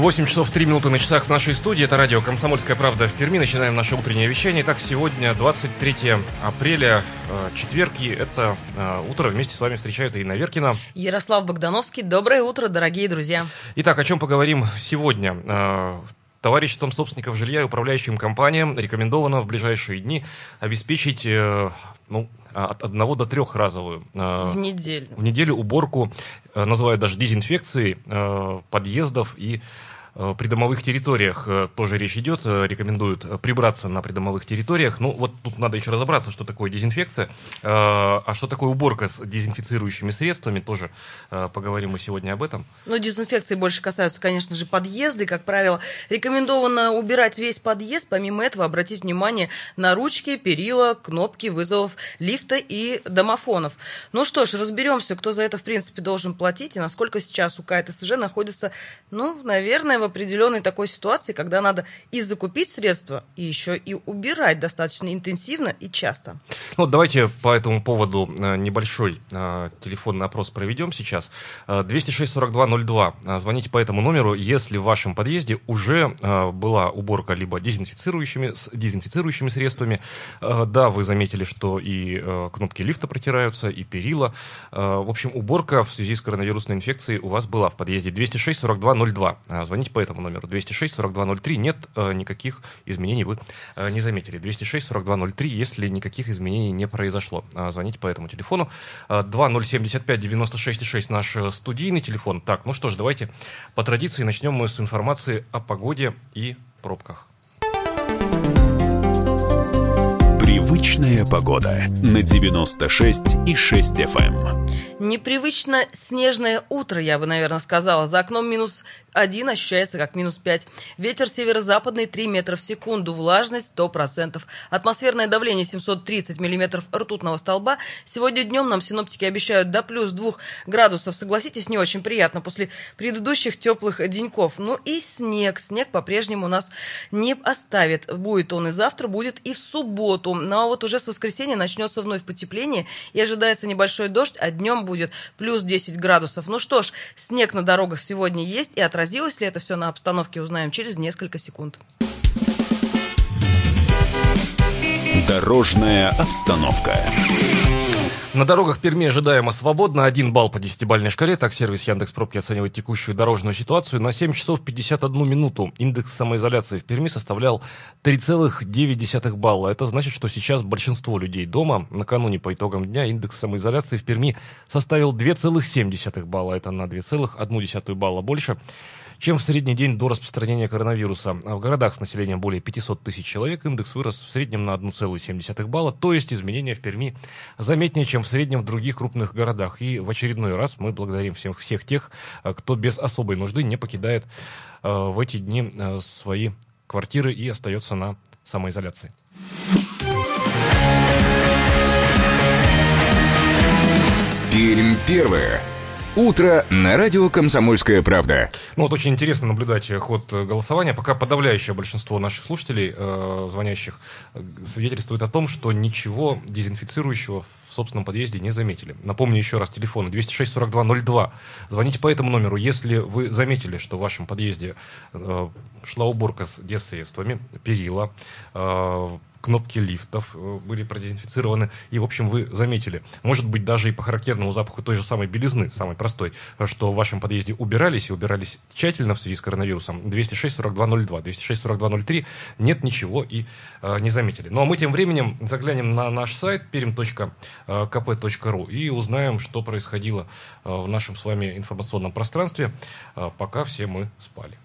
8 часов 3 минуты на часах в нашей студии. Это радио «Комсомольская правда» в Перми. Начинаем наше утреннее вещание. Итак, сегодня 23 апреля, э, четверг, и это э, утро вместе с вами встречают Инна Веркина. Ярослав Богдановский. Доброе утро, дорогие друзья. Итак, о чем поговорим сегодня? Э, Товариществом собственников жилья и управляющим компаниям рекомендовано в ближайшие дни обеспечить ну, от одного до трех разовую. В неделю. В неделю уборку, называют даже дезинфекцией подъездов и придомовых территориях э, тоже речь идет, э, рекомендуют прибраться на придомовых территориях. Ну, вот тут надо еще разобраться, что такое дезинфекция, а что такое уборка с дезинфицирующими средствами, тоже поговорим мы сегодня об этом. Ну, дезинфекции больше касаются, конечно же, подъезды, как правило. Рекомендовано убирать весь подъезд, помимо этого обратить внимание на ручки, перила, кнопки вызовов лифта и домофонов. Ну что ж, разберемся, кто за это, в принципе, должен платить и насколько сейчас у КТСЖ находится, ну, наверное, в определенной такой ситуации, когда надо и закупить средства, и еще и убирать достаточно интенсивно и часто. Ну, давайте по этому поводу э, небольшой э, телефонный опрос проведем сейчас. 206-4202. Э, звоните по этому номеру, если в вашем подъезде уже была уборка либо дезинфицирующими, с дезинфицирующими средствами. Да, вы заметили, что и кнопки лифта протираются, и перила. В общем, уборка в связи с коронавирусной инфекцией у вас была в подъезде 206-4202. Звоните Звоните по этому номеру 206-4203. Нет э, никаких изменений, вы э, не заметили. 206-4203, если никаких изменений не произошло. Э, звоните по этому телефону. Э, 2075-96-6 наш студийный телефон. Так, ну что ж, давайте по традиции начнем мы с информации о погоде и пробках. Привычная погода на 96 и 6 FM. Непривычно снежное утро, я бы, наверное, сказала. За окном минус 1 ощущается как минус 5. Ветер северо-западный 3 метра в секунду. Влажность 100%. Атмосферное давление 730 миллиметров ртутного столба. Сегодня днем нам синоптики обещают до плюс 2 градусов. Согласитесь, не очень приятно после предыдущих теплых деньков. Ну и снег. Снег по-прежнему нас не оставит. Будет он и завтра, будет и в субботу. Но ну, а вот уже с воскресенья начнется вновь потепление и ожидается небольшой дождь, а днем будет плюс 10 градусов. Ну что ж, снег на дорогах сегодня есть, и отразилось ли это все на обстановке, узнаем через несколько секунд. Дорожная обстановка. На дорогах Перми ожидаемо свободно. Один балл по десятибальной шкале. Так сервис Яндекс Пробки оценивает текущую дорожную ситуацию. На 7 часов 51 минуту индекс самоизоляции в Перми составлял 3,9 балла. Это значит, что сейчас большинство людей дома. Накануне по итогам дня индекс самоизоляции в Перми составил 2,7 балла. Это на 2,1 балла больше чем в средний день до распространения коронавируса. А в городах с населением более 500 тысяч человек индекс вырос в среднем на 1,7 балла, то есть изменения в Перми заметнее, чем в среднем в других крупных городах. И в очередной раз мы благодарим всех, всех тех, э, кто без особой нужды не покидает э, в эти дни э, свои квартиры и остается на самоизоляции. Пермь первое. Утро на радио «Комсомольская правда». Ну вот очень интересно наблюдать ход голосования. Пока подавляющее большинство наших слушателей, э, звонящих, свидетельствует о том, что ничего дезинфицирующего в собственном подъезде не заметили. Напомню еще раз телефон 206-42-02. Звоните по этому номеру, если вы заметили, что в вашем подъезде э, шла уборка с дезсредствами, перила, э, кнопки лифтов э, были продезинфицированы, и, в общем, вы заметили, может быть, даже и по характерному запаху той же самой белизны, самой простой, что в вашем подъезде убирались, и убирались тщательно в связи с коронавирусом, 206-4202, 206-4203, нет ничего и э, не заметили. Ну, а мы тем временем заглянем на наш сайт perim.kp.ru и узнаем, что происходило э, в нашем с вами информационном пространстве, э, пока все мы спали.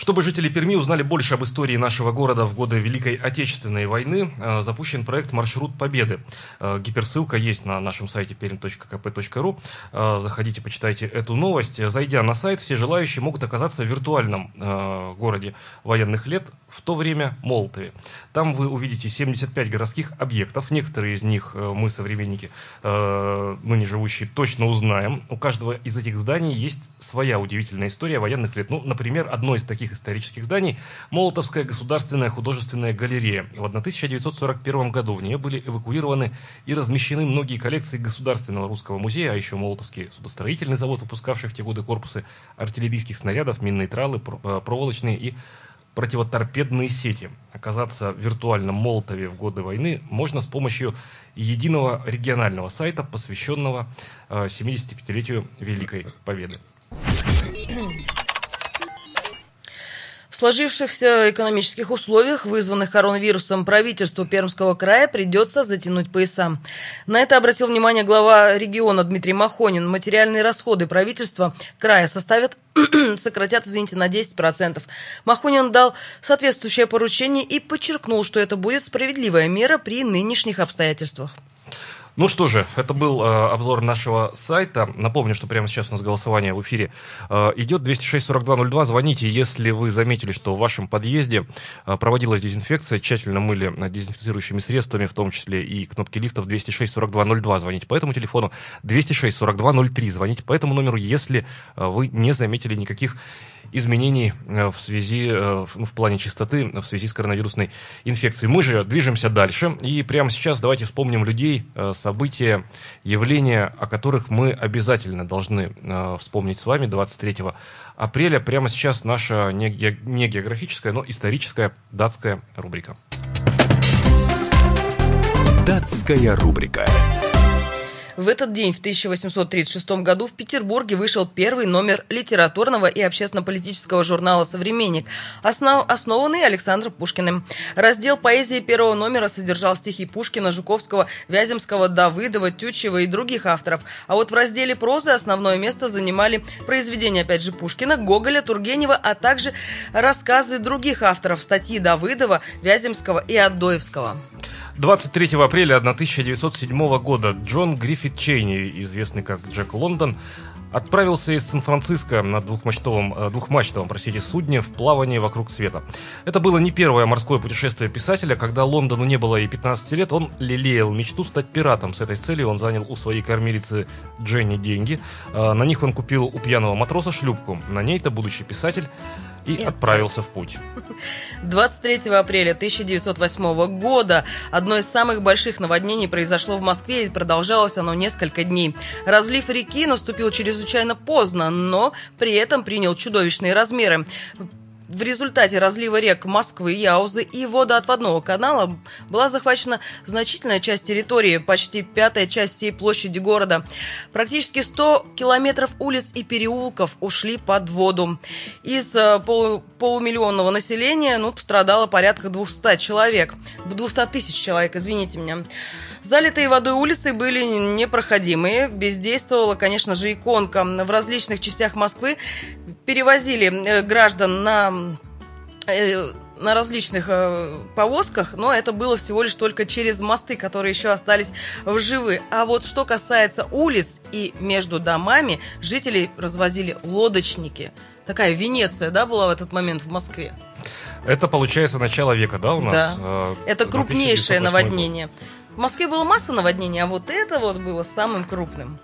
Чтобы жители Перми узнали больше об истории нашего города в годы Великой Отечественной войны, э, запущен проект «Маршрут Победы». Э, гиперссылка есть на нашем сайте perm.kp.ru. Э, заходите, почитайте эту новость. Зайдя на сайт, все желающие могут оказаться в виртуальном городе военных лет в то время Молотове. Там вы увидите 75 городских объектов. Некоторые из них мы, современники, ныне живущие, точно узнаем. У каждого из этих зданий есть своя удивительная история военных лет. Ну, например, одно из таких исторических зданий – Молотовская государственная художественная галерея. В 1941 году в нее были эвакуированы и размещены многие коллекции Государственного русского музея, а еще Молотовский судостроительный завод, выпускавший в те годы корпусы артиллерийских снарядов, минные тралы, э, проволочные и противоторпедные сети. Оказаться в виртуальном Молотове в годы войны можно с помощью единого регионального сайта, посвященного 75-летию э, Великой Победы. Сложившихся экономических условиях, вызванных коронавирусом, правительству Пермского края придется затянуть пояса. На это обратил внимание глава региона Дмитрий Махонин. Материальные расходы правительства края составят сократят, извините, на 10%. Махонин дал соответствующее поручение и подчеркнул, что это будет справедливая мера при нынешних обстоятельствах. Ну что же, это был э, обзор нашего сайта. Напомню, что прямо сейчас у нас голосование в эфире э, идет 206-4202. Звоните, если вы заметили, что в вашем подъезде э, проводилась дезинфекция, тщательно мыли э, дезинфицирующими средствами, в том числе и кнопки лифтов 206-4202. Звоните по этому телефону 206-4203. Звоните по этому номеру, если э, вы не заметили никаких изменений э, в связи, э, ну, в плане чистоты, в связи с коронавирусной инфекцией. Мы же движемся дальше, и прямо сейчас давайте вспомним людей, э, события, явления, о которых мы обязательно должны вспомнить с вами 23 апреля. Прямо сейчас наша не географическая, но историческая датская рубрика. Датская рубрика. В этот день, в 1836 году, в Петербурге вышел первый номер литературного и общественно-политического журнала «Современник», основ... основанный Александром Пушкиным. Раздел поэзии первого номера содержал стихи Пушкина, Жуковского, Вяземского, Давыдова, Тютчева и других авторов. А вот в разделе прозы основное место занимали произведения, опять же, Пушкина, Гоголя, Тургенева, а также рассказы других авторов, статьи Давыдова, Вяземского и Адоевского. 23 апреля 1907 года Джон Гриффит Чейни, известный как Джек Лондон, отправился из Сан-Франциско на двухмачтовом, э, двухмачтовом простите, судне в плавание вокруг света. Это было не первое морское путешествие писателя. Когда Лондону не было и 15 лет, он лелеял мечту стать пиратом. С этой целью он занял у своей кормилицы Дженни деньги. Э, на них он купил у пьяного матроса шлюпку. На ней-то, будущий писатель, и, и отправился в путь. 23 апреля 1908 года одно из самых больших наводнений произошло в Москве и продолжалось оно несколько дней. Разлив реки наступил чрезвычайно поздно, но при этом принял чудовищные размеры. В результате разлива рек Москвы, Яузы и водоотводного канала была захвачена значительная часть территории, почти пятая часть всей площади города. Практически 100 километров улиц и переулков ушли под воду. Из э, полу полумиллионного населения ну, пострадало порядка 200 человек. 200 тысяч человек, извините меня. Залитые водой улицы были непроходимые. Бездействовала, конечно же, иконка. В различных частях Москвы перевозили э, граждан на э, на различных э, повозках, но это было всего лишь только через мосты, которые еще остались в живы. А вот что касается улиц и между домами, жителей развозили лодочники. Такая Венеция, да, была в этот момент в Москве? Это получается начало века, да, у нас? Да. Э, это крупнейшее наводнение. Год. В Москве было масса наводнений, а вот это вот было самым крупным.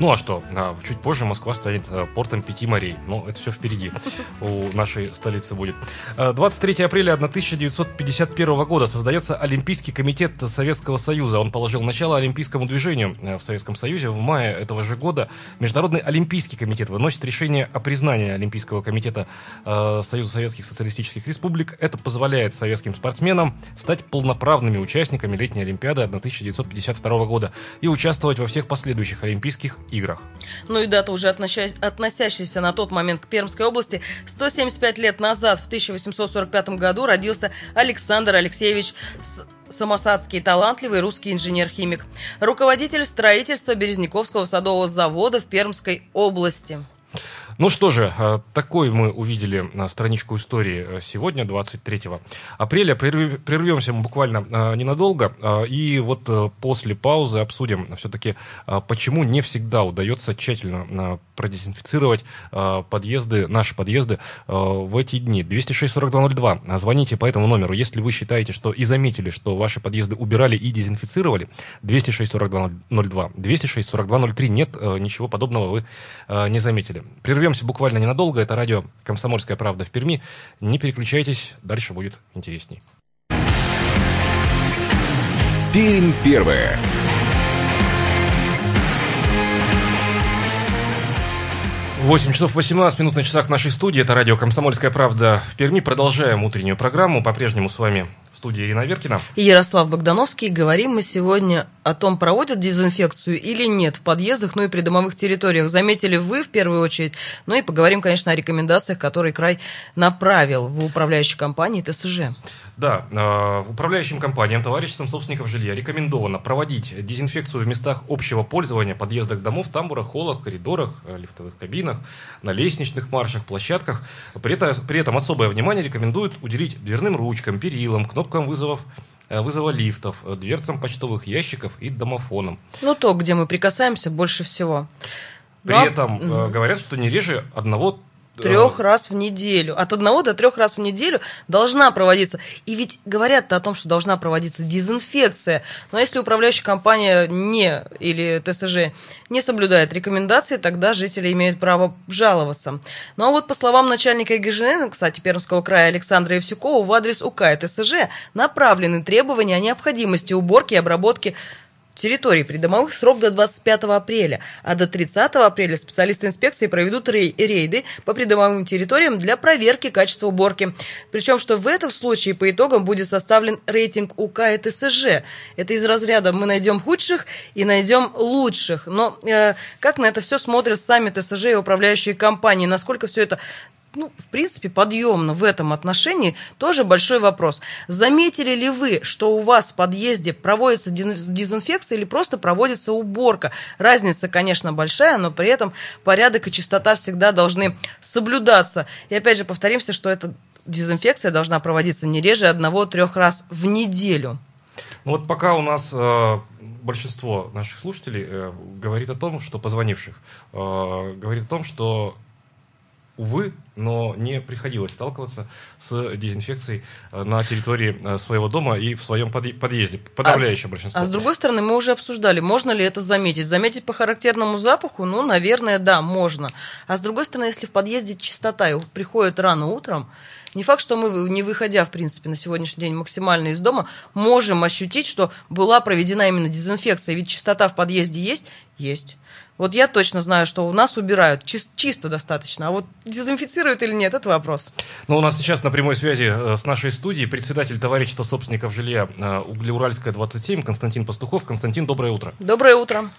Ну а что, чуть позже Москва станет э, портом пяти морей. Но это все впереди у нашей столицы будет. 23 э, апреля 1951 года создается Олимпийский комитет Советского Союза. Он положил начало олимпийскому движению э, в Советском Союзе. В мае этого же года Международный Олимпийский комитет выносит решение о признании Олимпийского комитета Союза Советских Социалистических Республик. Это позволяет советским спортсменам стать полноправными участниками летней Олимпиады 1952 года и участвовать во всех последующих Олимпийских играх. Ну и дата уже относящаяся на тот момент к Пермской области. 175 лет назад, в 1845 году, родился Александр Алексеевич Самосадский, талантливый русский инженер-химик, руководитель строительства Березняковского садового завода в Пермской области. Ну что же, э, такой мы увидели э, страничку истории э, сегодня, 23 апреля. Прервемся мы буквально ненадолго. И вот после паузы обсудим все-таки, почему не всегда удается тщательно продезинфицировать подъезды, наши подъезды в эти дни. 206-4202. Звоните по этому номеру, если вы считаете, что и заметили, что ваши подъезды убирали и дезинфицировали. 206-4202. 206-4203. Нет, ничего подобного вы не заметили. Прервемся буквально ненадолго. Это радио «Комсомольская правда» в Перми. Не переключайтесь, дальше будет интересней. Пермь первая. Восемь часов 18 минут на часах нашей студии. Это радио «Комсомольская правда» в Перми. Продолжаем утреннюю программу. По-прежнему с вами студии Ирина Веркина. И Ярослав Богдановский. Говорим мы сегодня о том, проводят дезинфекцию или нет в подъездах, ну и придомовых территориях. Заметили вы в первую очередь. Ну и поговорим, конечно, о рекомендациях, которые край направил в управляющей компании ТСЖ. Да, э, управляющим компаниям, товариществам собственников жилья рекомендовано проводить дезинфекцию в местах общего пользования, подъездах домов, тамбурах, холлах, коридорах, э, лифтовых кабинах, на лестничных маршах, площадках. При этом, при этом особое внимание рекомендуют уделить дверным ручкам, перилам, кнопкам вызовов э, вызова лифтов, дверцам почтовых ящиков и домофонам. Ну, то, где мы прикасаемся больше всего. При Но... Этом угу. говорят, что не реже одного трех раз в неделю. От одного до трех раз в неделю должна проводиться. И ведь говорят о том, что должна проводиться дезинфекция. Но если управляющая компания не или ТСЖ не соблюдает рекомендации, тогда жители имеют право жаловаться. Ну а вот по словам начальника ЕГЖН, кстати, Пермского края Александра Евсюкова, в адрес УК и ТСЖ направлены требования о необходимости уборки и обработки территорий придомовых срок до 25 апреля, а до 30 апреля специалисты инспекции проведут рейды по придомовым территориям для проверки качества уборки. Причем, что в этом случае по итогам будет составлен рейтинг УК и ТСЖ. Это из разряда мы найдем худших и найдем лучших. Но э, как на это все смотрят сами ТСЖ и управляющие компании? Насколько все это ну, в принципе, подъемно в этом отношении, тоже большой вопрос. Заметили ли вы, что у вас в подъезде проводится дезинфекция или просто проводится уборка? Разница, конечно, большая, но при этом порядок и чистота всегда должны соблюдаться. И опять же повторимся, что эта дезинфекция должна проводиться не реже одного-трех раз в неделю. Ну вот пока у нас э, большинство наших слушателей э, говорит о том, что позвонивших, э, говорит о том, что увы, но не приходилось сталкиваться с дезинфекцией э, на территории э, своего дома и в своем подъезде. Подавляющее а, большинство. А с другой стороны, мы уже обсуждали, можно ли это заметить. Заметить по характерному запаху, ну, наверное, да, можно. А с другой стороны, если в подъезде чистота и приходит рано утром, не факт, что мы, не выходя, в принципе, на сегодняшний день максимально из дома, можем ощутить, что была проведена именно дезинфекция. Ведь чистота в подъезде есть? Есть. Вот я точно знаю, что у нас убирают чис- чисто достаточно, а вот дезинфицируют или нет, это вопрос. Ну, у нас сейчас на прямой связи э, с нашей студией председатель товарищества собственников жилья э, Углеуральская 27 Константин Пастухов. Константин, доброе утро. Доброе утро.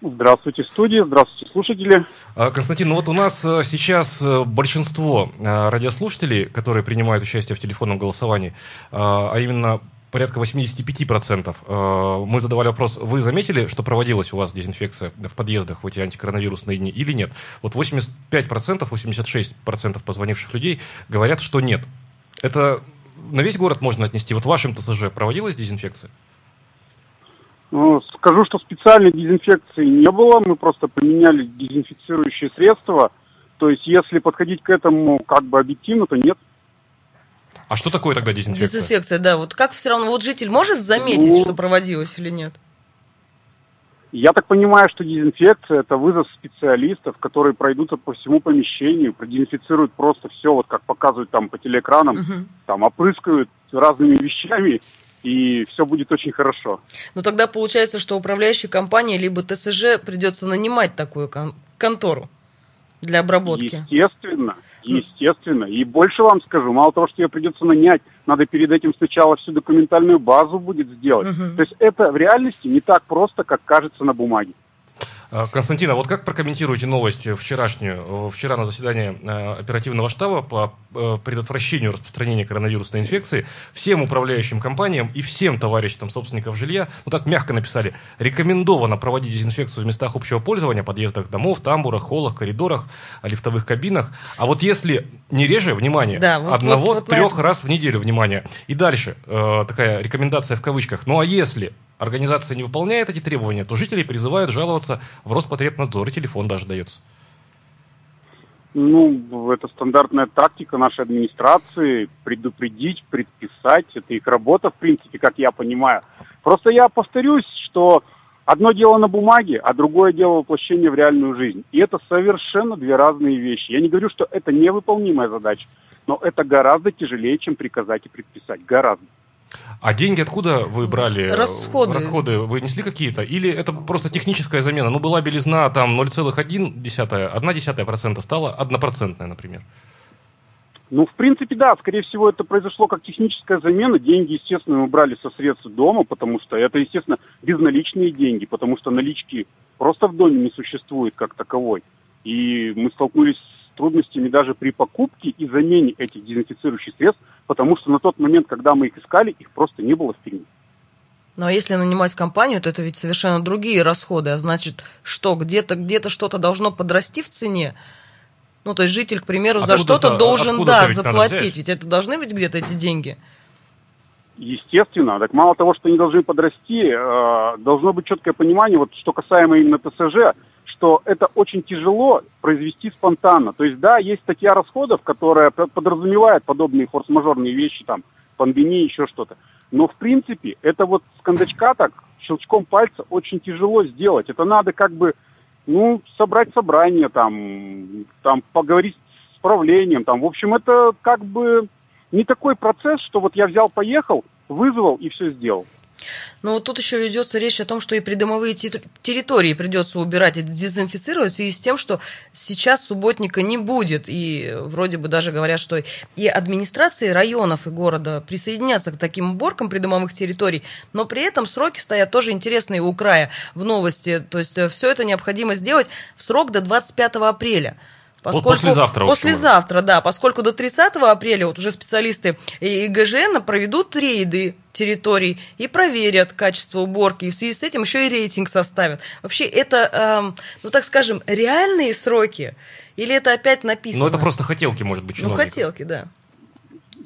Здравствуйте, студия, здравствуйте, слушатели. А, Константин, ну вот у нас э, сейчас большинство радиослушателей, которые принимают участие в телефонном голосовании, а именно порядка 85%. Э, мы задавали вопрос, вы заметили, что проводилась у вас дезинфекция в подъездах в эти антикоронавирусные дни или нет? Вот 85%, 86% позвонивших людей говорят, что нет. Это на весь город можно отнести. Вот в вашем ТСЖ проводилась дезинфекция? Ну, скажу, что специальной дезинфекции не было. Мы просто поменяли дезинфицирующие средства. То есть, если подходить к этому как бы объективно, то нет. А что такое тогда дезинфекция? Дезинфекция, да. Вот как все равно, вот житель может заметить, ну, что проводилось или нет? Я так понимаю, что дезинфекция – это вызов специалистов, которые пройдутся по всему помещению, продезинфицируют просто все, вот как показывают там по телеэкранам, угу. там опрыскают разными вещами, и все будет очень хорошо. Ну тогда получается, что управляющей компании либо ТСЖ придется нанимать такую кон- контору для обработки. Естественно, Естественно. И больше вам скажу, мало того, что ее придется нанять, надо перед этим сначала всю документальную базу будет сделать. Угу. То есть это в реальности не так просто, как кажется на бумаге. А, Константин, а вот как прокомментируете новость вчерашнюю? Вчера на заседании э, оперативного штаба по э, предотвращению распространения коронавирусной инфекции всем управляющим компаниям и всем товарищам собственников жилья, ну так мягко написали, рекомендовано проводить дезинфекцию в местах общего пользования, подъездах домов, тамбурах, холлах, коридорах, лифтовых кабинах. А вот если не реже, внимание, Да, вот- одного-трех вот- вот раз в неделю, внимание. И дальше э, такая рекомендация в кавычках. Ну а если организация не выполняет эти требования, то жители призывают жаловаться в Роспотребнадзор, и телефон даже дается. Ну, это стандартная тактика нашей администрации, предупредить, предписать. Это их работа, в принципе, как я понимаю. Просто я повторюсь, что одно дело на бумаге, а другое дело воплощение в реальную жизнь. И это совершенно две разные вещи. Я не говорю, что это невыполнимая задача, но это гораздо тяжелее, чем приказать и предписать. Гораздо. А деньги откуда вы брали? Расходы. Расходы вы несли какие-то? Или это просто техническая замена? Ну, была белизна там 0,1, 1,1% стала однопроцентная, например. Ну, в принципе, да, скорее всего, это произошло как техническая замена. Деньги, естественно, мы брали со средств дома, потому что это, естественно, безналичные деньги, потому что налички просто в доме не существует как таковой. И мы столкнулись с трудностями даже при покупке и замене этих дезинфицирующих средств, потому что на тот момент, когда мы их искали, их просто не было в фильме. Но Ну, а если нанимать компанию, то это ведь совершенно другие расходы. А значит, что где-то где-то что-то должно подрасти в цене. Ну, то есть житель, к примеру, за Откуда-то- что-то должен, откуда-то да, ведь заплатить. Ведь это должны быть где-то эти деньги. Естественно. Так мало того, что они должны подрасти, э, должно быть четкое понимание, вот что касаемо именно ТСЖ, что это очень тяжело произвести спонтанно. То есть, да, есть статья расходов, которая подразумевает подобные форс-мажорные вещи, там, пандемии, еще что-то. Но, в принципе, это вот с кондачка так, щелчком пальца очень тяжело сделать. Это надо как бы, ну, собрать собрание, там, там, поговорить с правлением, там. В общем, это как бы не такой процесс, что вот я взял, поехал, вызвал и все сделал. Но вот тут еще ведется речь о том, что и придомовые те- территории придется убирать и дезинфицировать в связи с тем, что сейчас субботника не будет. И вроде бы даже говорят, что и администрации районов и города присоединятся к таким уборкам придомовых территорий, но при этом сроки стоят тоже интересные у края в новости. То есть все это необходимо сделать в срок до 25 апреля. Вот послезавтра, Послезавтра, да, поскольку до 30 апреля вот уже специалисты и ГЖН проведут рейды территорий и проверят качество уборки, и в связи с этим еще и рейтинг составят. Вообще это, эм, ну так скажем, реальные сроки или это опять написано? Но это просто хотелки, может быть, Ну, чиновников. хотелки, да.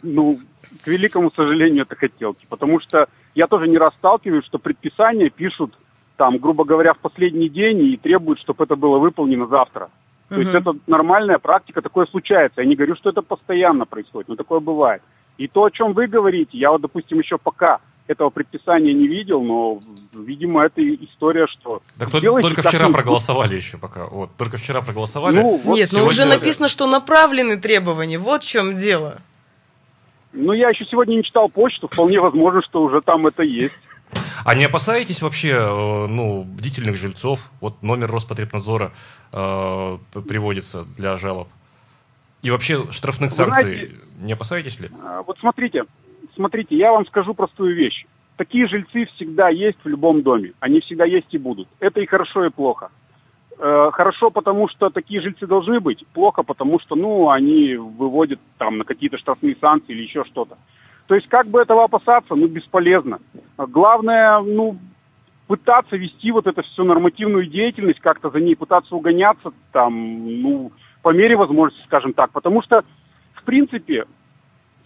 ну, к великому сожалению, это хотелки. Потому что я тоже не раз сталкиваюсь, что предписания пишут, там, грубо говоря, в последний день и требуют, чтобы это было выполнено завтра. То есть это нормальная практика, такое случается. Я не говорю, что это постоянно происходит, но такое бывает. И то, о чем вы говорите, я вот, допустим, еще пока этого предписания не видел, но, видимо, это история, что... Так сделайте только вчера мы- проголосовали еще пока. Вот, только вчера проголосовали. Ну, вот Нет, ну сегодня уже написано, что направлены требования. Вот в чем дело. Ну, я еще сегодня не читал почту, вполне возможно, что уже там это есть. А не опасаетесь вообще, э, ну, бдительных жильцов? Вот номер Роспотребнадзора э, приводится для жалоб. И вообще штрафных Вы санкций знаете- не опасаетесь ли? А, Вот смотрите, смотрите, я вам скажу простую вещь. Такие жильцы всегда есть в любом доме. Они всегда есть и будут. Это и хорошо, и плохо. Э, Хорошо, потому что такие жильцы должны быть. Плохо, потому что, ну, они выводят там на какие-то штрафные санкции или еще что-то. То есть, как бы этого опасаться, ну, бесполезно. А Главное, ну, пытаться вести вот эту всю нормативную деятельность, как-то за ней пытаться угоняться, там, ну, по мере возможности, скажем так. Потому что, в принципе,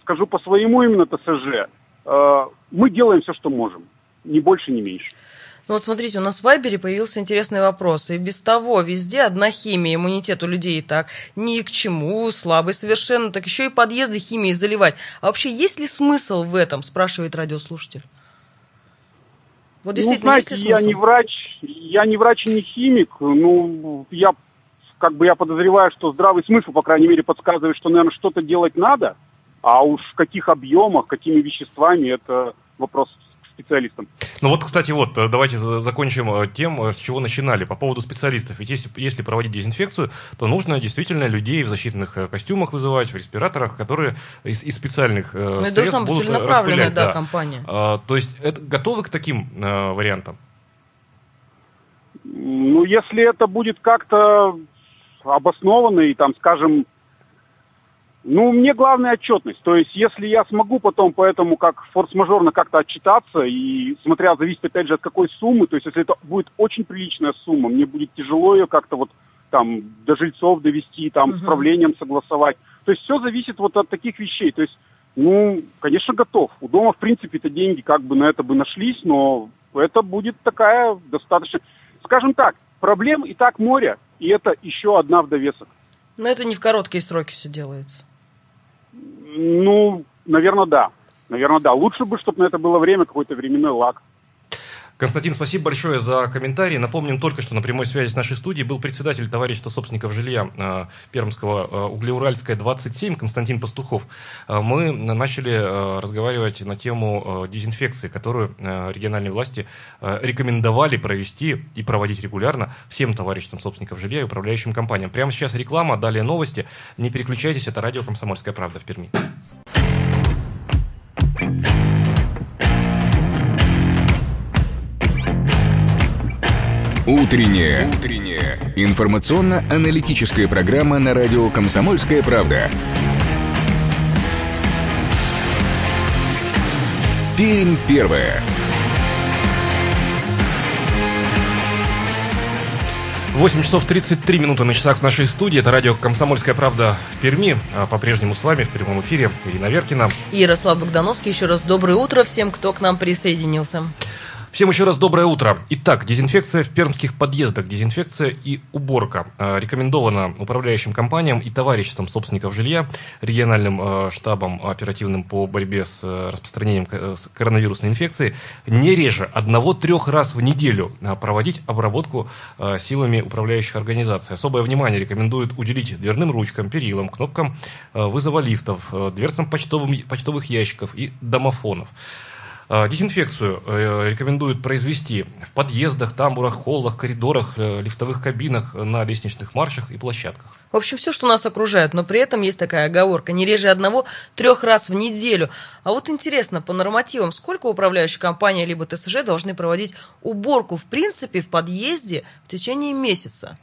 скажу по своему именно ТСЖ, э, мы делаем все, что можем. Ни больше, ни меньше. Ну вот смотрите, у нас в Вайбере появился интересный вопрос. И без того везде одна химия, иммунитет у людей и так ни к чему, слабый совершенно, так еще и подъезды химией заливать. А вообще есть ли смысл в этом, спрашивает радиослушатель. Вот действительно, ну, есть знаете, ли я смысл? не врач, я не врач и не химик. Ну, я как бы я подозреваю, что здравый смысл, по крайней мере, подсказывает, что, наверное, что-то делать надо. А уж в каких объемах, какими веществами, это вопрос специалистам. Ну вот, кстати, вот, э, давайте за- закончим э, тем, э, с чего начинали, по поводу специалистов. Ведь если, если проводить дезинфекцию, то нужно действительно людей в защитных костюмах вызывать, в респираторах, которые из, из специальных э, Ну, и средств должна быть будут целенаправленная, распылять, да, компания. А, то есть, это, готовы к таким э, вариантам? Ну, если это будет как-то обоснованно и там, скажем, ну, мне главная отчетность. То есть, если я смогу потом по этому как форс-мажорно как-то отчитаться, и смотря, зависит опять же от какой суммы, то есть, если это будет очень приличная сумма, мне будет тяжело ее как-то вот там до жильцов довести, там, uh-huh. с правлением согласовать. То есть, все зависит вот от таких вещей. То есть, ну, конечно, готов. У дома, в принципе, это деньги как бы на это бы нашлись, но это будет такая достаточно... Скажем так, проблем и так море, и это еще одна в довесок. Но это не в короткие сроки все делается. Ну, наверное, да. Наверное, да. Лучше бы, чтобы на это было время, какой-то временной лак. Константин, спасибо большое за комментарий. Напомним только, что на прямой связи с нашей студией был председатель товарищества собственников жилья э, Пермского э, Углеуральская 27 Константин Пастухов. Э, мы начали э, разговаривать на тему э, дезинфекции, которую э, региональные власти э, рекомендовали провести и проводить регулярно всем товариществам собственников жилья и управляющим компаниям. Прямо сейчас реклама, далее новости. Не переключайтесь, это радио «Комсомольская правда» в Перми. Утренняя. Утренняя. Информационно-аналитическая программа на радио «Комсомольская правда». Пермь первая. 8 часов 33 минуты на часах в нашей студии. Это радио «Комсомольская правда» в Перми. А по-прежнему с вами в прямом эфире Ирина Веркина. И Ярослав Богдановский. Еще раз доброе утро всем, кто к нам присоединился. Всем еще раз доброе утро. Итак, дезинфекция в пермских подъездах, дезинфекция и уборка. Э, рекомендована управляющим компаниям и товариществам собственников жилья, региональным э, штабом оперативным по борьбе с э, распространением коронавирусной инфекции не реже одного-трех раз в неделю проводить обработку силами управляющих организаций. Особое внимание рекомендуют уделить дверным ручкам, перилам, кнопкам вызова лифтов, дверцам почтовых ящиков и домофонов. А, дезинфекцию э, рекомендуют произвести в подъездах, тамбурах, холлах, коридорах, э, лифтовых кабинах, на лестничных маршах и площадках. В общем, все, что нас окружает, но при этом есть такая оговорка, не реже одного трех раз в неделю. А вот интересно, по нормативам, сколько управляющая компания либо ТСЖ должны проводить уборку, в принципе, в подъезде в течение месяца?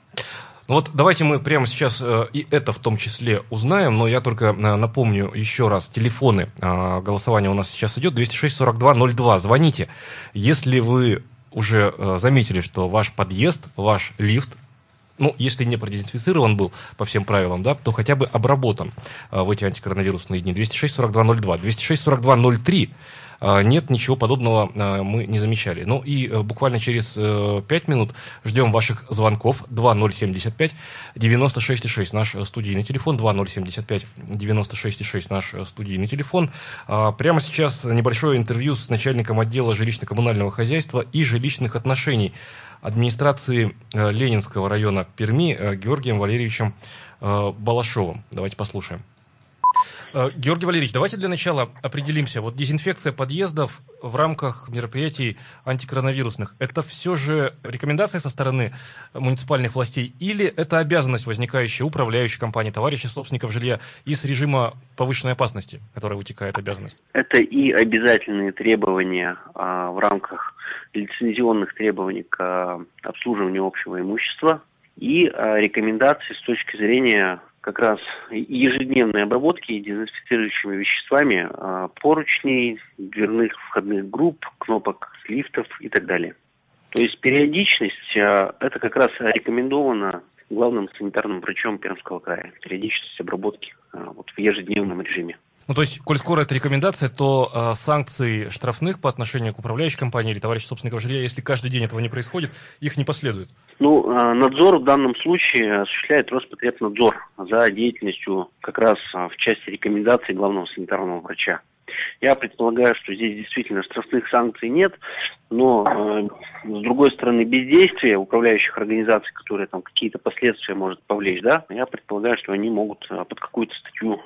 Ну вот давайте мы прямо сейчас э, и это в том числе узнаем, но я только э, напомню еще раз, телефоны э, голосования у нас сейчас идет. 206-42-02, звоните, если вы уже э, заметили, что ваш подъезд, ваш лифт ну, если не продезинфицирован был по всем правилам, да, то хотя бы обработан э, в эти антикоронавирусные дни. 206-42-02, 206-42-03 а, нет, ничего подобного а, мы не замечали. Ну и э, буквально через 5 э, минут ждем ваших звонков 2075 96,6 наш студийный телефон, 2075 96,6 наш студийный телефон. А, прямо сейчас небольшое интервью с начальником отдела жилищно-коммунального хозяйства и жилищных отношений администрации э, Ленинского района Перми Георгием Валерьевичем Балашовым. Давайте послушаем. Э, Георгий Валерьевич, давайте для начала определимся. Вот дезинфекция подъездов в рамках мероприятий антикоронавирусных, это все же рекомендация со стороны муниципальных властей или это обязанность, возникающая управляющей компании, товарищей собственников жилья из режима повышенной опасности, которая вытекает обязанность? Это и обязательные требования а, в рамках лицензионных требований к а, обслуживанию общего имущества и а, рекомендации с точки зрения как раз ежедневной обработки дезинфицирующими веществами а, поручней, дверных входных групп, кнопок лифтов и так далее. То есть периодичность а, это как раз рекомендовано главным санитарным врачом Пермского края. Периодичность обработки а, вот в ежедневном режиме. Ну, то есть, коль скоро это рекомендация, то э, санкций штрафных по отношению к управляющей компании или товарищу собственников жилья, если каждый день этого не происходит, их не последует? Ну, э, надзор в данном случае осуществляет Роспотребнадзор за деятельностью как раз э, в части рекомендаций главного санитарного врача. Я предполагаю, что здесь действительно штрафных санкций нет, но э, с другой стороны бездействие управляющих организаций, которые там какие-то последствия может повлечь, да, я предполагаю, что они могут под какую-то статью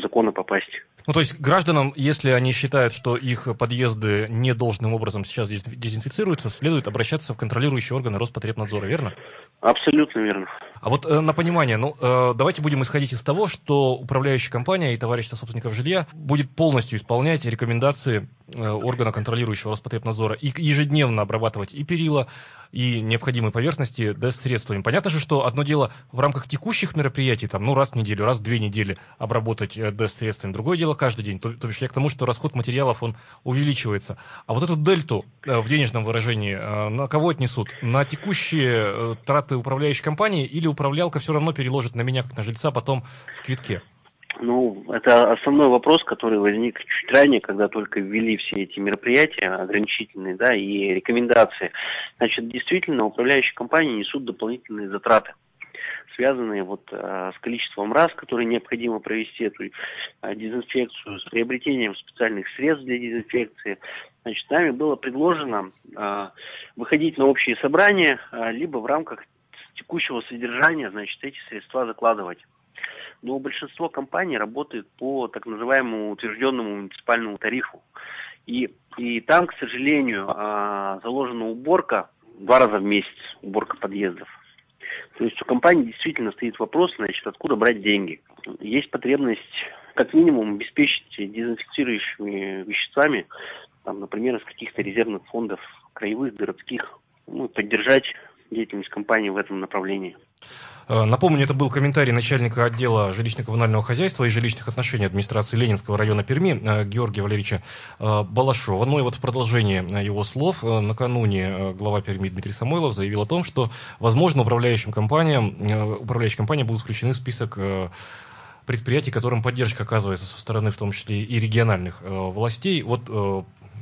закона попасть. Ну, то есть гражданам, если они считают, что их подъезды не должным образом сейчас дезинфицируются, следует обращаться в контролирующие органы Роспотребнадзора, верно? Абсолютно верно. А вот э, на понимание, ну, э, давайте будем исходить из того, что управляющая компания и товарищество собственников жилья будет полностью исполнять рекомендации э, органа контролирующего Роспотребнадзора и ежедневно обрабатывать и перила, и необходимые поверхности ДЭС-средствами. Понятно же, что одно дело в рамках текущих мероприятий, там, ну, раз в неделю, раз в две недели обработать э, ДЭС-средствами. Другое дело каждый день. То, то бишь я к тому, что расход материалов, он увеличивается. А вот эту дельту э, в денежном выражении э, на кого отнесут? На текущие траты управляющей компании или управлялка все равно переложит на меня, как на жильца, потом в квитке? Ну, это основной вопрос, который возник чуть ранее, когда только ввели все эти мероприятия ограничительные, да, и рекомендации. Значит, действительно, управляющие компании несут дополнительные затраты связанные вот а, с количеством раз, которые необходимо провести эту а, дезинфекцию, с приобретением специальных средств для дезинфекции. Значит, нами было предложено а, выходить на общие собрания, либо в рамках текущего содержания, значит, эти средства закладывать но большинство компаний работает по так называемому утвержденному муниципальному тарифу. И, и там, к сожалению, а, заложена уборка два раза в месяц, уборка подъездов. То есть у компании действительно стоит вопрос, значит, откуда брать деньги. Есть потребность, как минимум, обеспечить дезинфицирующими веществами, там, например, из каких-то резервных фондов краевых, городских, ну, поддержать деятельность компании в этом направлении. Э, напомню, это был комментарий начальника отдела жилищно-коммунального хозяйства и жилищных отношений администрации Ленинского района Перми э, Георгия Валерьевича э, Балашова. Ну и вот в продолжение его слов, накануне глава Перми Дмитрий Самойлов заявил о том, что, возможно, управляющим компаниям, управляющие компании будут включены в список предприятий, которым поддержка оказывается со стороны, в том числе и региональных властей. Вот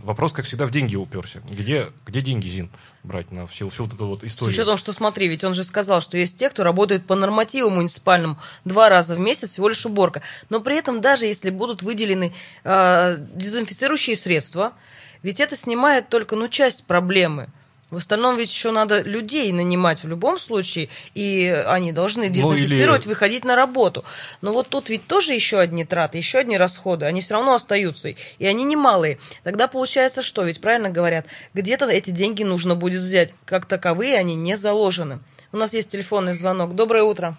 вопрос, как всегда, в деньги уперся. Где, где деньги, Зин, брать на всю, всю вот эту вот историю? С учетом, что смотри, ведь он же сказал, что есть те, кто работают по нормативу муниципальному два раза в месяц, всего лишь уборка. Но при этом, даже если будут выделены э, дезинфицирующие средства, ведь это снимает только ну, часть проблемы – в остальном ведь еще надо людей нанимать в любом случае, и они должны дезинфицировать, ну, или... выходить на работу. Но вот тут ведь тоже еще одни траты, еще одни расходы, они все равно остаются, и они немалые. Тогда получается что? Ведь правильно говорят, где-то эти деньги нужно будет взять. Как таковые они не заложены. У нас есть телефонный звонок. Доброе утро.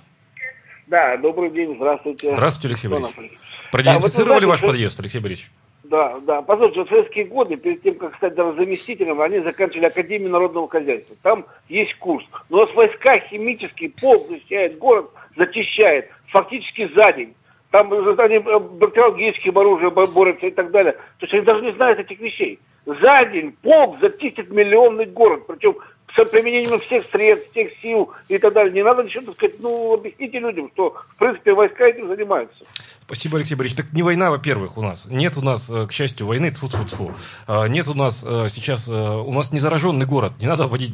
Да, добрый день, здравствуйте. Здравствуйте, Алексей Борисович. Продезинфицировали да, вот, ваш подъезд, Алексей Борисович? Да, да. Послушайте, в советские годы, перед тем, как стать заместителем, они заканчивали Академию народного хозяйства. Там есть курс. Но у войска химические, пол защищает город, зачищает. Фактически за день. Там они э, бактериологическим оружием борются и так далее. То есть они даже не знают этих вещей. За день полк зачистит миллионный город. Причем с применением всех средств, всех сил и так далее. Не надо ничего, так сказать, ну, объясните людям, что, в принципе, войска этим занимаются. Спасибо, Алексей Борисович. Так не война, во-первых, у нас. Нет у нас, э, к счастью, войны. Тьфу -тьфу -тьфу. Нет у нас э, сейчас... Э, у нас не зараженный город. Не надо вводить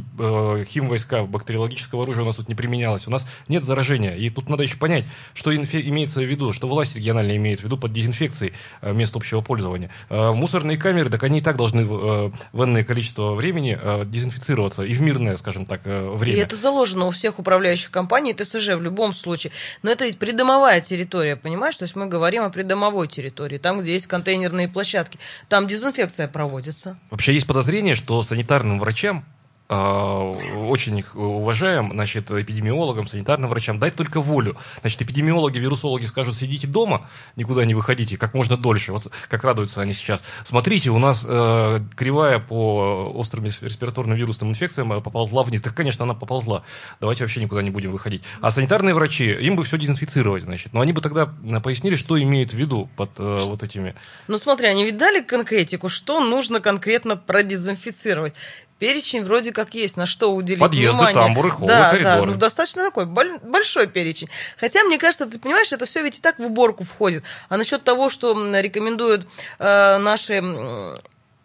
химвойска. Бактериологического оружия у нас тут не применялось. У нас нет заражения. И тут надо еще понять, что имеется в виду, что власть региональная имеет в виду под дезинфекцией мест общего пользования. Мусорные камеры, так они и так должны в энное количество времени дезинфицироваться. И в мирное, скажем так, время. И это заложено у всех управляющих компаний ТСЖ в любом случае. Но это ведь придомовая территория, понимаешь? То есть мы говорим о придомовой территории, там, где есть контейнерные площадки. Там дезинфекция проводится. Вообще есть подозрение, что санитарным врачам очень их уважаем, значит, эпидемиологам, санитарным врачам, дать только волю. Значит, эпидемиологи, вирусологи скажут, сидите дома, никуда не выходите, как можно дольше. Вот как радуются они сейчас. Смотрите, у нас э, кривая по острым респираторным вирусным инфекциям э, поползла вниз. Так, конечно, она поползла. Давайте вообще никуда не будем выходить. А санитарные врачи, им бы все дезинфицировать, значит. Но они бы тогда э, пояснили, что имеют в виду под э, вот этими... Ну, смотри, они ведь дали конкретику, что нужно конкретно продезинфицировать. Перечень вроде как есть, на что уделить Подъезды, внимание. тамбуры, холлы, да, коридоры. Да, ну достаточно такой большой перечень. Хотя, мне кажется, ты понимаешь, это все ведь и так в уборку входит. А насчет того, что рекомендуют э, наши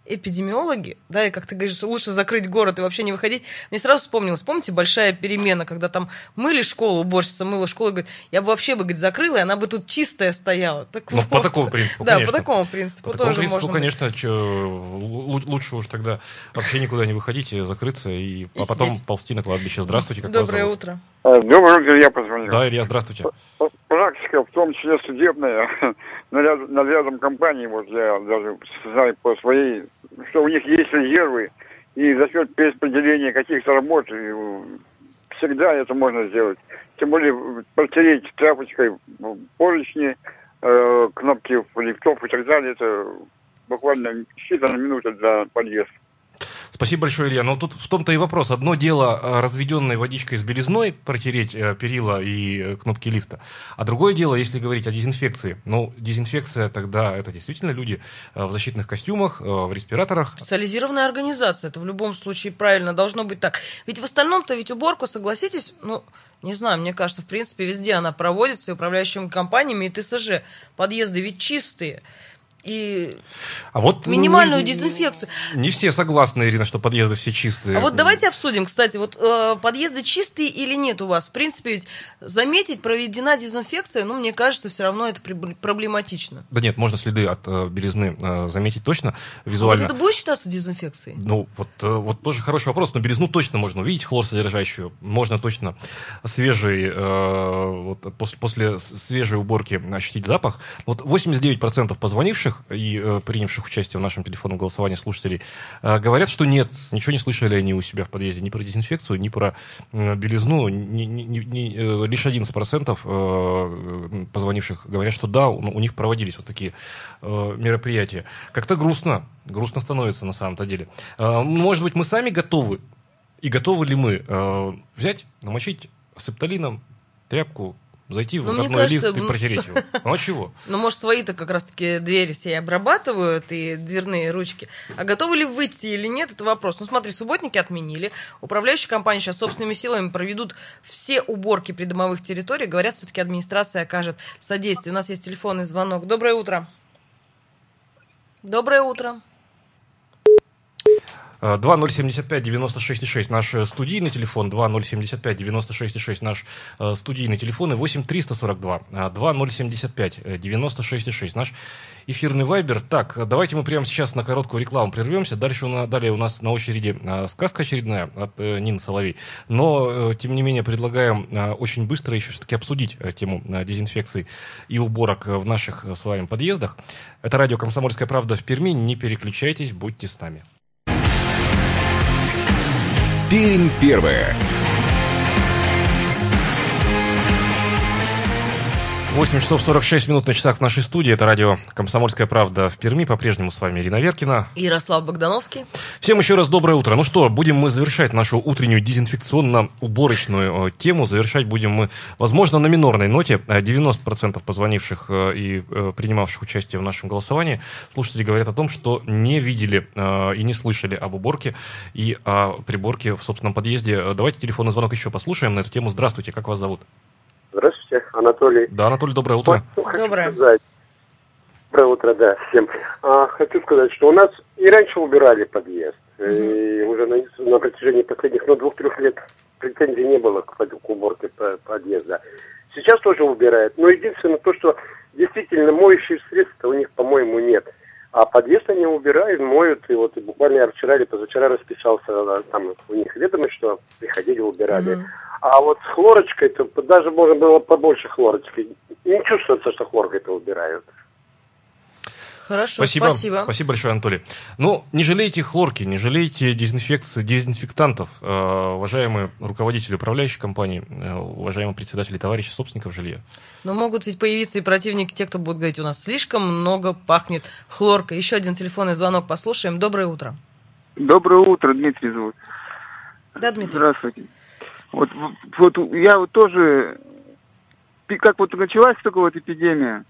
эпидемиологи, да, и как ты говоришь, лучше закрыть город и вообще не выходить. Мне сразу вспомнилось, помните, большая перемена, когда там мыли школу, уборщица мыла школу, и говорит, я бы вообще бы, говорит, закрыла, и она бы тут чистая стояла. Так ну, вот. по такому принципу, Да, конечно. по такому принципу по тоже такому принципу, можно. конечно, что, лучше уж тогда вообще никуда не выходить, и закрыться, и, и а потом сидеть. ползти на кладбище. Здравствуйте, как Доброе утро. Доброе утро, я позвонил. Да, Илья, здравствуйте. Практика, в том числе судебная, нарядом компании, вот я даже знаю по своей, что у них есть резервы, и за счет перераспределения каких-то работ всегда это можно сделать. Тем более протереть тряпочкой поручни, э, кнопки лифтов и так далее, это буквально считанные минуты для подъезда. Спасибо большое, Илья. Но тут в том-то и вопрос. Одно дело э, разведенной водичкой с белизной протереть э, перила и э, кнопки лифта, а другое дело, если говорить о дезинфекции. Ну, дезинфекция тогда это действительно люди в защитных костюмах, в респираторах. Специализированная организация. Это в любом случае правильно должно быть так. Ведь в остальном-то ведь уборку, согласитесь, ну, не знаю, мне кажется, в принципе, везде она проводится и управляющими компаниями, и ТСЖ. Подъезды ведь чистые и а вот минимальную не, дезинфекцию. Не все согласны, Ирина, что подъезды все чистые. А вот давайте обсудим, кстати, вот э, подъезды чистые или нет у вас? В принципе, ведь заметить, проведена дезинфекция, ну, мне кажется, все равно это проблематично. Да нет, можно следы от э, белизны э, заметить точно визуально. А вот это будет считаться дезинфекцией? Ну, вот, э, вот тоже хороший вопрос, но белизну точно можно увидеть, хлор содержащую, можно точно свежий, э, вот, после, после свежей уборки ощутить запах. Вот 89% позвонивших слушавших и э, принявших участие в нашем телефонном голосовании слушателей э, говорят, что нет, ничего не слышали они у себя в подъезде ни про дезинфекцию, ни про белизну. Ни, ни, ни, э, лишь 11% э, позвонивших говорят, что да, у, них проводились вот такие мероприятия. Как-то грустно, грустно становится на самом-то деле. Может быть, мы сами готовы, и готовы ли мы э, взять, намочить септолином тряпку Зайти в ну, кажется, лифт и протереть его. Ну а чего? Ну, может, свои-то как раз-таки двери все обрабатывают и дверные ручки. А готовы ли выйти или нет, это вопрос. Ну, смотри, субботники отменили. Управляющие компании сейчас собственными силами проведут все уборки придомовых территорий. Говорят, все-таки администрация окажет содействие. У нас есть телефонный звонок. Доброе утро. Доброе утро. 2075-96-6 наш э, студийный телефон, 2075-96-6 наш э, студийный телефон и 8 342 2075-96-6 наш эфирный вайбер. Так, давайте мы прямо сейчас на короткую рекламу прервемся. Дальше у нас, далее у нас на очереди э, сказка очередная от Нины Соловей. Но, тем не менее, предлагаем очень быстро еще все-таки обсудить тему дезинфекции и уборок в наших с вами подъездах. Это радио «Комсомольская правда» в Перми. Не переключайтесь, будьте с нами. Пермь первая. 8 часов 46 минут на часах в нашей студии. Это радио «Комсомольская правда» в Перми. По-прежнему с вами Ирина Веркина. И Ярослав Богдановский. Всем еще раз доброе утро. Ну что, будем мы завершать нашу утреннюю дезинфекционно-уборочную э, тему. Завершать будем мы, возможно, на минорной ноте. 90% позвонивших э, и э, принимавших участие в нашем голосовании слушатели говорят о том, что не видели и не слышали об уборке и о приборке в собственном подъезде. Давайте телефонный звонок еще послушаем на эту тему. Здравствуйте, как вас зовут? Здравствуйте, Анатолий. Да, Анатолий, доброе утро. Доброе. Сказать, доброе утро, да, всем. А, хочу сказать, что у нас и раньше убирали подъезд, mm и уже на, на протяжении последних, ну, двух-трех лет претензий не было к, к уборке подъезда. Сейчас тоже убирают, но единственное то, что действительно моющих средств у них, по-моему, нет. А подъезд они убирают, моют, и вот и буквально я вчера или позавчера расписался, там у них ведомость, что приходили, убирали. Mm-hmm. А вот с хлорочкой, то даже можно было побольше хлорочки. Не чувствуется, что хлоркой-то убирают. Хорошо, спасибо. спасибо. Спасибо большое, Анатолий. Ну, не жалейте хлорки, не жалейте дезинфекции, дезинфектантов, э, уважаемые руководители управляющей компании, э, уважаемые председатели товарищи собственников жилья. Но могут ведь появиться и противники, те, кто будут говорить, у нас слишком много пахнет хлоркой. Еще один телефонный звонок послушаем. Доброе утро. Доброе утро, Дмитрий зовут. Да, Дмитрий. Здравствуйте. Вот, вот я вот тоже, как вот началась только вот эпидемия,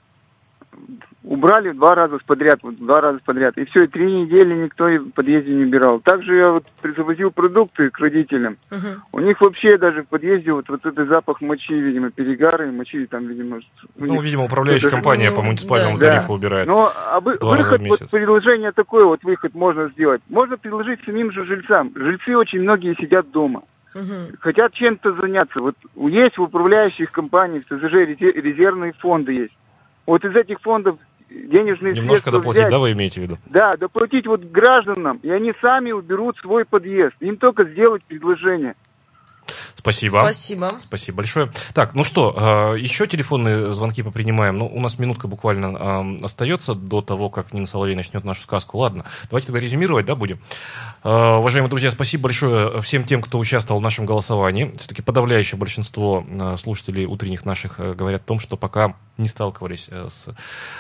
убрали два раза подряд, вот два раза подряд. И все, и три недели никто в подъезде не убирал. Также я вот завозил продукты к родителям. Uh-huh. У них вообще даже в подъезде вот, вот этот запах мочи, видимо, перегары, мочи там, видимо... Ну, видимо, управляющая это... компания ну, по муниципальному да. тарифу убирает. Но а вы, выход, вот предложение такое вот выход можно сделать. Можно предложить самим же жильцам. Жильцы очень многие сидят дома. Угу. Хотят чем-то заняться. Вот есть в управляющих компаниях, в ТЗЖ резервные фонды есть. Вот из этих фондов денежные Немножко средства доплатить, взять, да, вы имеете в виду? Да, доплатить вот гражданам, и они сами уберут свой подъезд. Им только сделать предложение. Спасибо. Спасибо. Спасибо большое. Так, ну что, э, еще телефонные звонки попринимаем. Ну, у нас минутка буквально э, остается до того, как Нина Соловей начнет нашу сказку. Ладно, давайте тогда резюмировать, да, будем. Э, уважаемые друзья, спасибо большое всем тем, кто участвовал в нашем голосовании. Все-таки подавляющее большинство слушателей утренних наших говорят о том, что пока не сталкивались с,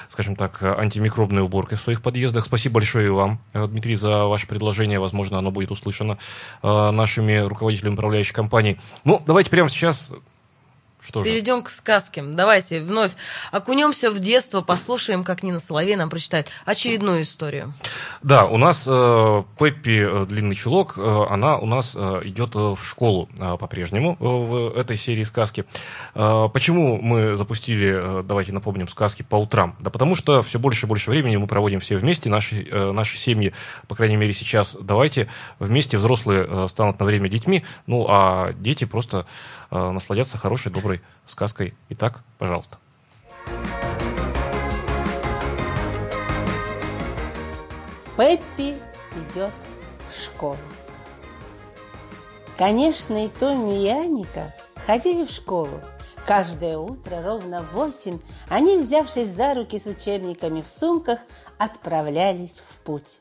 скажем так, антимикробной уборкой в своих подъездах. Спасибо большое и вам, Дмитрий, за ваше предложение. Возможно, оно будет услышано нашими руководителями управляющей компании. Ну, давайте прямо сейчас что же? Перейдем к сказке. Давайте вновь окунемся в детство, послушаем, как Нина Соловей нам прочитает очередную историю. Да, у нас э, Пеппи э, Длинный Чулок, э, она у нас э, идет э, в школу э, по-прежнему э, в этой серии сказки. Э, почему мы запустили, э, давайте напомним, сказки по утрам? Да потому что все больше и больше времени мы проводим все вместе, наши, э, наши семьи, по крайней мере сейчас, давайте вместе взрослые э, станут на время детьми, ну а дети просто насладятся хорошей, доброй сказкой. Итак, пожалуйста. Пеппи идет в школу. Конечно, и Томми и Аника ходили в школу. Каждое утро ровно в восемь они, взявшись за руки с учебниками в сумках, отправлялись в путь.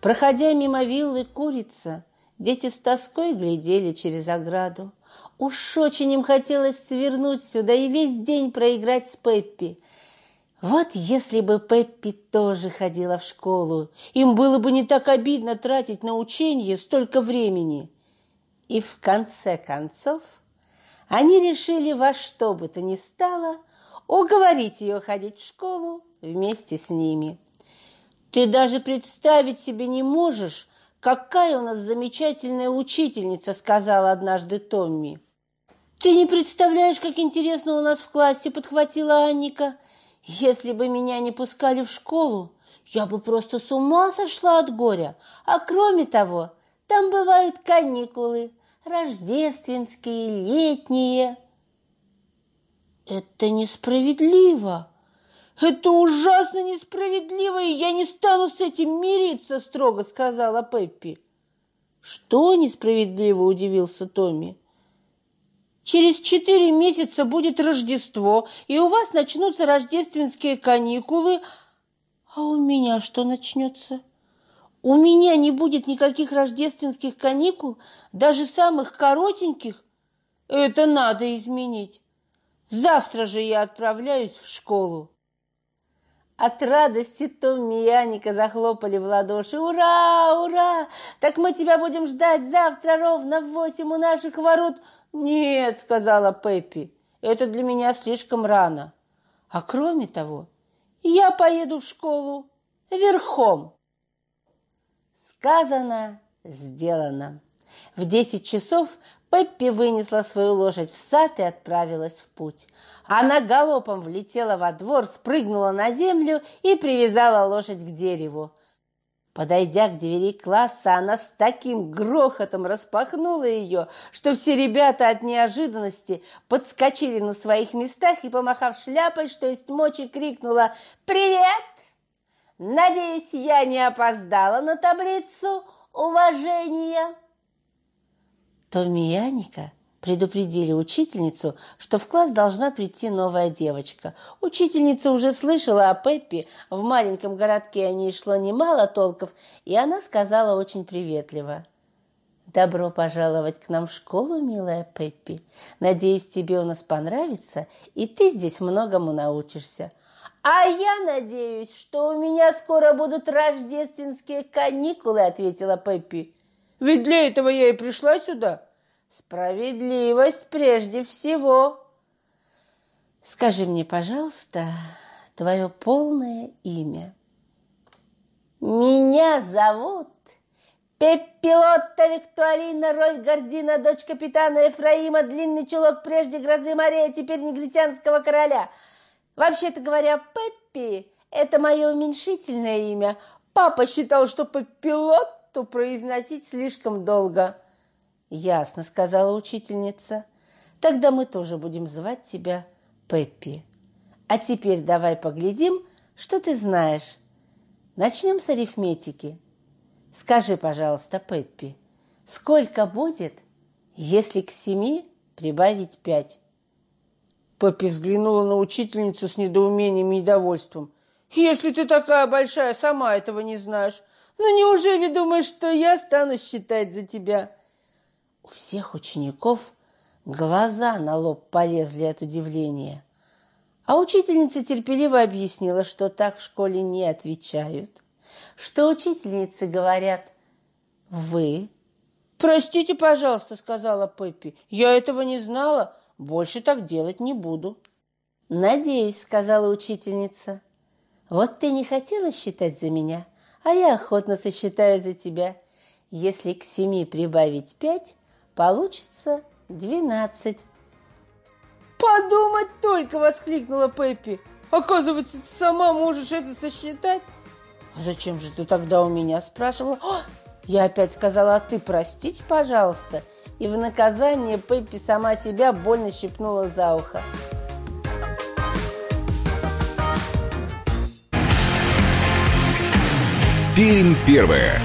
Проходя мимо виллы курица, дети с тоской глядели через ограду. Уж очень им хотелось свернуть сюда и весь день проиграть с Пеппи. Вот если бы Пеппи тоже ходила в школу, им было бы не так обидно тратить на учение столько времени. И в конце концов они решили во что бы то ни стало уговорить ее ходить в школу вместе с ними. Ты даже представить себе не можешь, какая у нас замечательная учительница, сказала однажды Томми. «Ты не представляешь, как интересно у нас в классе!» – подхватила Анника. «Если бы меня не пускали в школу, я бы просто с ума сошла от горя. А кроме того, там бывают каникулы, рождественские, летние». «Это несправедливо!» «Это ужасно несправедливо, и я не стану с этим мириться», – строго сказала Пеппи. «Что несправедливо?» – удивился Томми. Через четыре месяца будет Рождество, и у вас начнутся рождественские каникулы. А у меня что начнется? У меня не будет никаких рождественских каникул, даже самых коротеньких. Это надо изменить. Завтра же я отправляюсь в школу. От радости Томми и Аника захлопали в ладоши. «Ура! Ура! Так мы тебя будем ждать завтра ровно в восемь у наших ворот!» «Нет», — сказала Пеппи, — «это для меня слишком рано. А кроме того, я поеду в школу верхом». Сказано, сделано. В десять часов Пеппи вынесла свою лошадь в сад и отправилась в путь. Она галопом влетела во двор, спрыгнула на землю и привязала лошадь к дереву. Подойдя к двери класса, она с таким грохотом распахнула ее, что все ребята от неожиданности подскочили на своих местах и, помахав шляпой, что есть мочи, крикнула «Привет! Надеюсь, я не опоздала на таблицу уважения!» Аника предупредили учительницу, что в класс должна прийти новая девочка. Учительница уже слышала о Пеппи, в маленьком городке о ней шло немало толков, и она сказала очень приветливо. «Добро пожаловать к нам в школу, милая Пеппи. Надеюсь, тебе у нас понравится, и ты здесь многому научишься». «А я надеюсь, что у меня скоро будут рождественские каникулы», — ответила Пеппи. «Ведь для этого я и пришла сюда». Справедливость прежде всего. Скажи мне, пожалуйста, твое полное имя. Меня зовут Пеппилотта Виктуалина Роль Гордина, дочь капитана Ефраима, длинный чулок прежде грозы моря, теперь негритянского короля. Вообще-то говоря, Пеппи – это мое уменьшительное имя. Папа считал, что Пеппилотту произносить слишком долго. «Ясно», — сказала учительница. «Тогда мы тоже будем звать тебя Пеппи. А теперь давай поглядим, что ты знаешь. Начнем с арифметики. Скажи, пожалуйста, Пеппи, сколько будет, если к семи прибавить пять. Пеппи взглянула на учительницу с недоумением и недовольством. «Если ты такая большая, сама этого не знаешь, ну неужели думаешь, что я стану считать за тебя?» У всех учеников глаза на лоб полезли от удивления. А учительница терпеливо объяснила, что так в школе не отвечают, что учительницы говорят «вы». «Простите, пожалуйста», — сказала Пеппи, — «я этого не знала, больше так делать не буду». «Надеюсь», — сказала учительница. «Вот ты не хотела считать за меня, а я охотно сосчитаю за тебя. Если к семи прибавить пять, получится двенадцать». «Подумать только!» — воскликнула Пеппи. «Оказывается, ты сама можешь это сосчитать?» «А зачем же ты тогда у меня?» — спрашивала. «О, я опять сказала, а ты простите, пожалуйста. И в наказание Пеппи сама себя больно щипнула за ухо. Пермь первая.